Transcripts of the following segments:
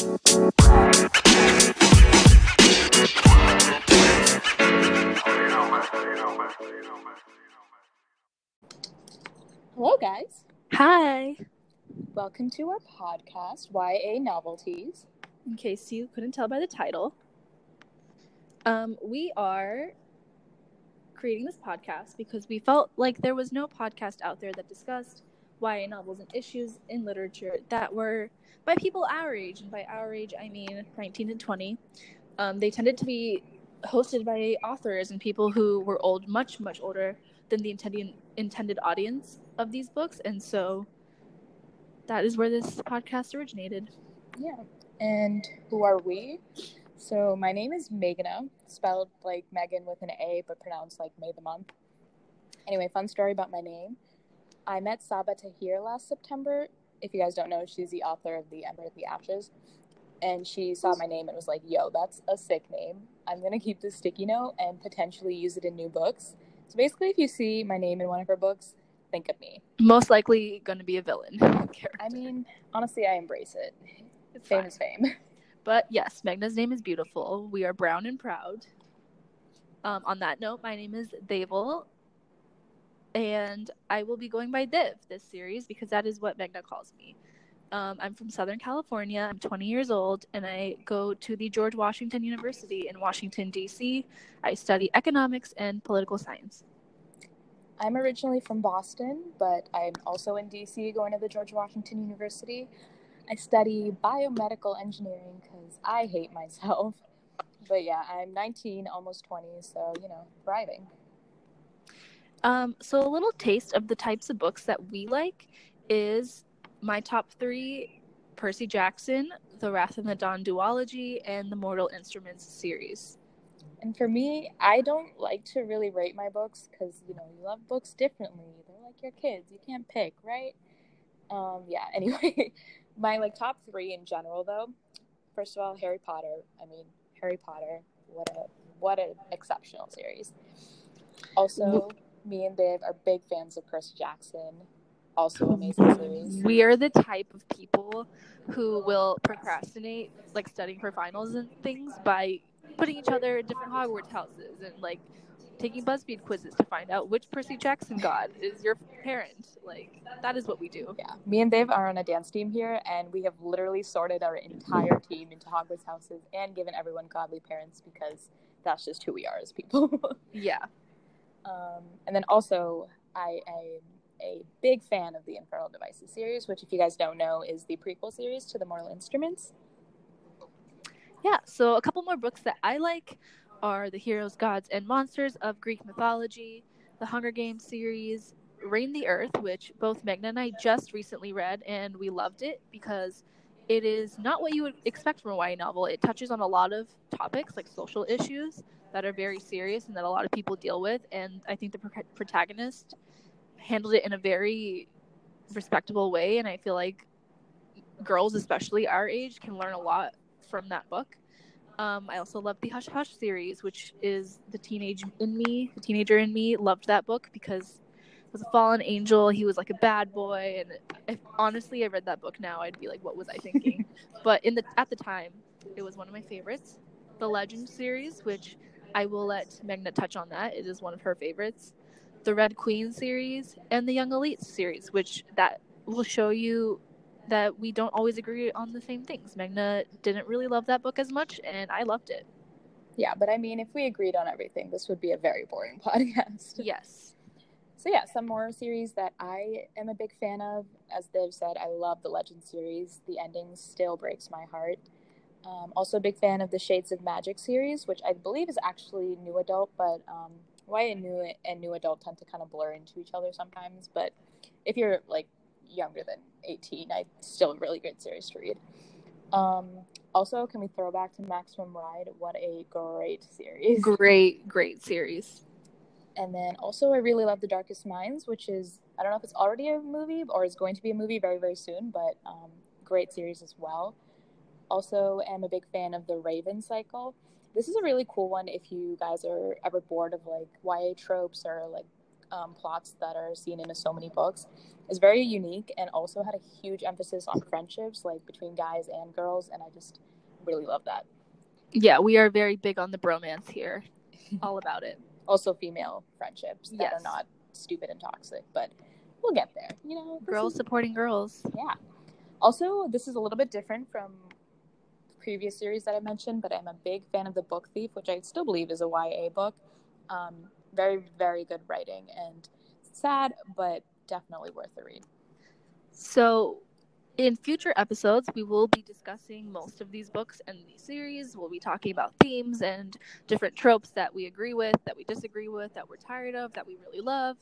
Hello, guys. Hi. Welcome to our podcast, YA Novelties. In case you couldn't tell by the title, um, we are creating this podcast because we felt like there was no podcast out there that discussed YA novels and issues in literature that were by people our age, and by our age I mean 19 to 20. Um, they tended to be hosted by authors and people who were old, much much older than the intended intended audience of these books, and so that is where this podcast originated. Yeah. And who are we? So, my name is Meghna, spelled like Megan with an A, but pronounced like May the month. Anyway, fun story about my name. I met Sabaa Tahir last September. If you guys don't know, she's the author of The Ember of the Ashes. And she saw my name and was like, yo, that's a sick name. I'm going to keep this sticky note and potentially use it in new books. So basically, if you see my name in one of her books, think of me. Most likely going to be a villain character. I mean, honestly, I embrace it. It's fame fine. is fame. But yes, Meghna's name is beautiful. We are brown and proud. Um, on that note, my name is Deval, and I will be going by Div this series because that is what Meghna calls me. Um, I'm from Southern California. I'm 20 years old, and I go to the George Washington University in Washington, D.C. I study economics and political science. I'm originally from Boston, but I'm also in DC going to the George Washington University. I study biomedical engineering because I hate myself. But yeah, I'm 19, almost 20, so you know, thriving. Um, so a little taste of the types of books that we like is my top three: Percy Jackson, The Wrath of the Dawn duology, and the Mortal Instruments series. And for me, I don't like to really rate my books because you know you love books differently. They're like your kids; you can't pick, right? Um, yeah. Anyway, my like top three in general, though. First of all, Harry Potter. I mean, Harry Potter. What a what an exceptional series. Also, me and Div are big fans of Percy Jackson. Also, amazing series. We are the type of people who will procrastinate, like studying for finals and things, by putting each other in different Hogwarts houses and like taking BuzzFeed quizzes to find out which Percy Jackson god is your parent. Like that is what we do. Yeah, me and Div are on a dance team here, and we have literally sorted our entire team into Hogwarts houses and given everyone godly parents because that's just who we are as people. Yeah. Um, and then also, I am a big fan of the Infernal Devices series, which, if you guys don't know, is the prequel series to the Mortal Instruments. Yeah, so a couple more books that I like are The Heroes, Gods, and Monsters of Greek Mythology, the Hunger Games series, Reign the Earth, which both Meghna and I just recently read, and we loved it because it is not what you would expect from a YA novel. It touches on a lot of topics like social issues that are very serious and that a lot of people deal with, and I think the pro- protagonist handled it in a very respectable way, and I feel like girls, especially our age, can learn a lot from that book. Um, I also love the Hush Hush series, which is the teenage in me, the teenager in me, loved that book because was a fallen angel. He was like a bad boy, and if honestly I read that book now, I'd be like, what was I thinking? but in the at the time, it was one of my favorites. The Legend series, which I will let Meghna touch on that. It is one of her favorites. The Red Queen series and the Young Elite series, which that will show you that we don't always agree on the same things. Meghna didn't really love that book as much, and I loved it. Yeah, but I mean, if we agreed on everything, this would be a very boring podcast. Yes. So yeah, some more series that I am a big fan of. As they've said, I love the Legend series. The ending still breaks my heart. Um, also a big fan of the Shades of Magic series, which I believe is actually new adult, but um, YA new and new adult tend to kind of blur into each other sometimes. But if you're like younger than 18, I still a really good series to read. Um, also, can we throw back to Maximum Ride? What a great series! Great, great series. And then also, I really love The Darkest Minds, which is, I don't know if it's already a movie or is going to be a movie very, very soon, but um, great series as well. Also, am a big fan of The Raven Cycle. This is a really cool one if you guys are ever bored of like YA tropes or like um, plots that are seen in so many books. Is very unique and also had a huge emphasis on friendships, like between guys and girls, and I just really love that. Yeah, we are very big on the bromance here. All about it. Also, female friendships that Yes. are not stupid and toxic, but we'll get there. You know, Girls is- supporting girls. Yeah. Also, this is a little bit different from the previous series that I mentioned, but I'm a big fan of The Book Thief, which I still believe is a YA book. Um, very, very good writing and sad, but definitely worth the read. So, in future episodes, we will be discussing most of these books and these series. We'll be talking about themes and different tropes that we agree with, that we disagree with, that we're tired of, that we really love.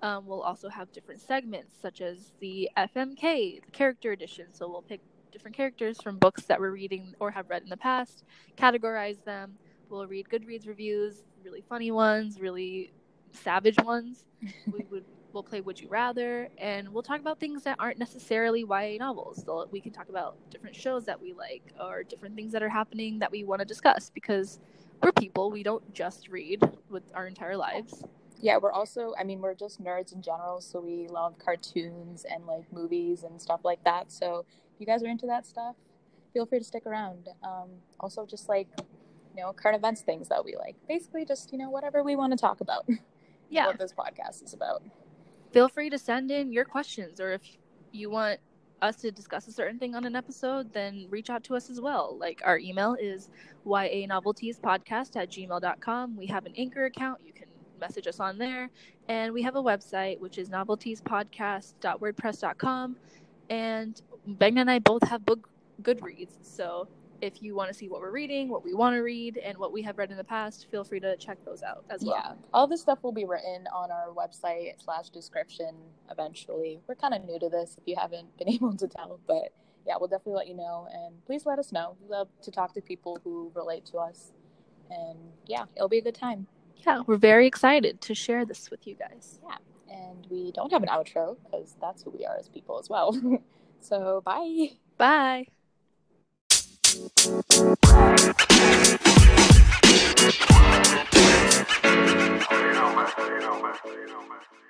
Um, we'll also have different segments, such as the FMK, the character edition. So, we'll pick different characters from books that we're reading or have read in the past, categorize them. We'll read Goodreads reviews, really funny ones, really savage ones. we would we'll play Would You Rather, and we'll talk about things that aren't necessarily YA novels. So we can talk about different shows that we like or different things that are happening that we want to discuss because we're people. We don't just read with our entire lives. Yeah, we're also, I mean, we're just nerds in general, so we love cartoons and like movies and stuff like that. So if you guys are into that stuff, feel free to stick around. Um, also, just like, you know, current events things that we like. Basically, just, you know, whatever we want to talk about. Yeah. What this podcast is about. Feel free to send in your questions, or if you want us to discuss a certain thing on an episode, then reach out to us as well. Like our email is ya novelties podcast at gmail.com. We have an anchor account. You can message us on there. And we have a website, which is noveltiespodcast.wordpress.com. And Meghna and I both have book Goodreads. So if you want to see what we're reading, what we want to read, and what we have read in the past, feel free to check those out as well. Yeah, all this stuff will be written on our website slash description eventually. We're kind of new to this if you haven't been able to tell, but yeah, we'll definitely let you know. And please let us know. We love to talk to people who relate to us. And yeah, it'll be a good time. Yeah, we're very excited to share this with you guys. Yeah, and we don't have an outro because that's who we are as people as well. so bye. Bye. You know, man. You.